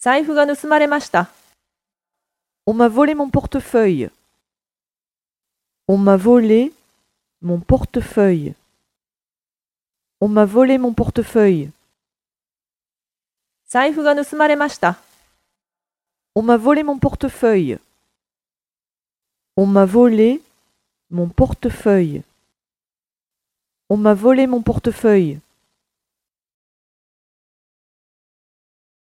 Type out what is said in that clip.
財布が盗まれました。On m'a volé mon portefeuille. On m'a volé mon portefeuille. On m'a volé mon portefeuille. 財布が盗まれました。On m'a volé mon portefeuille. On m'a volé mon portefeuille. On m'a volé mon portefeuille.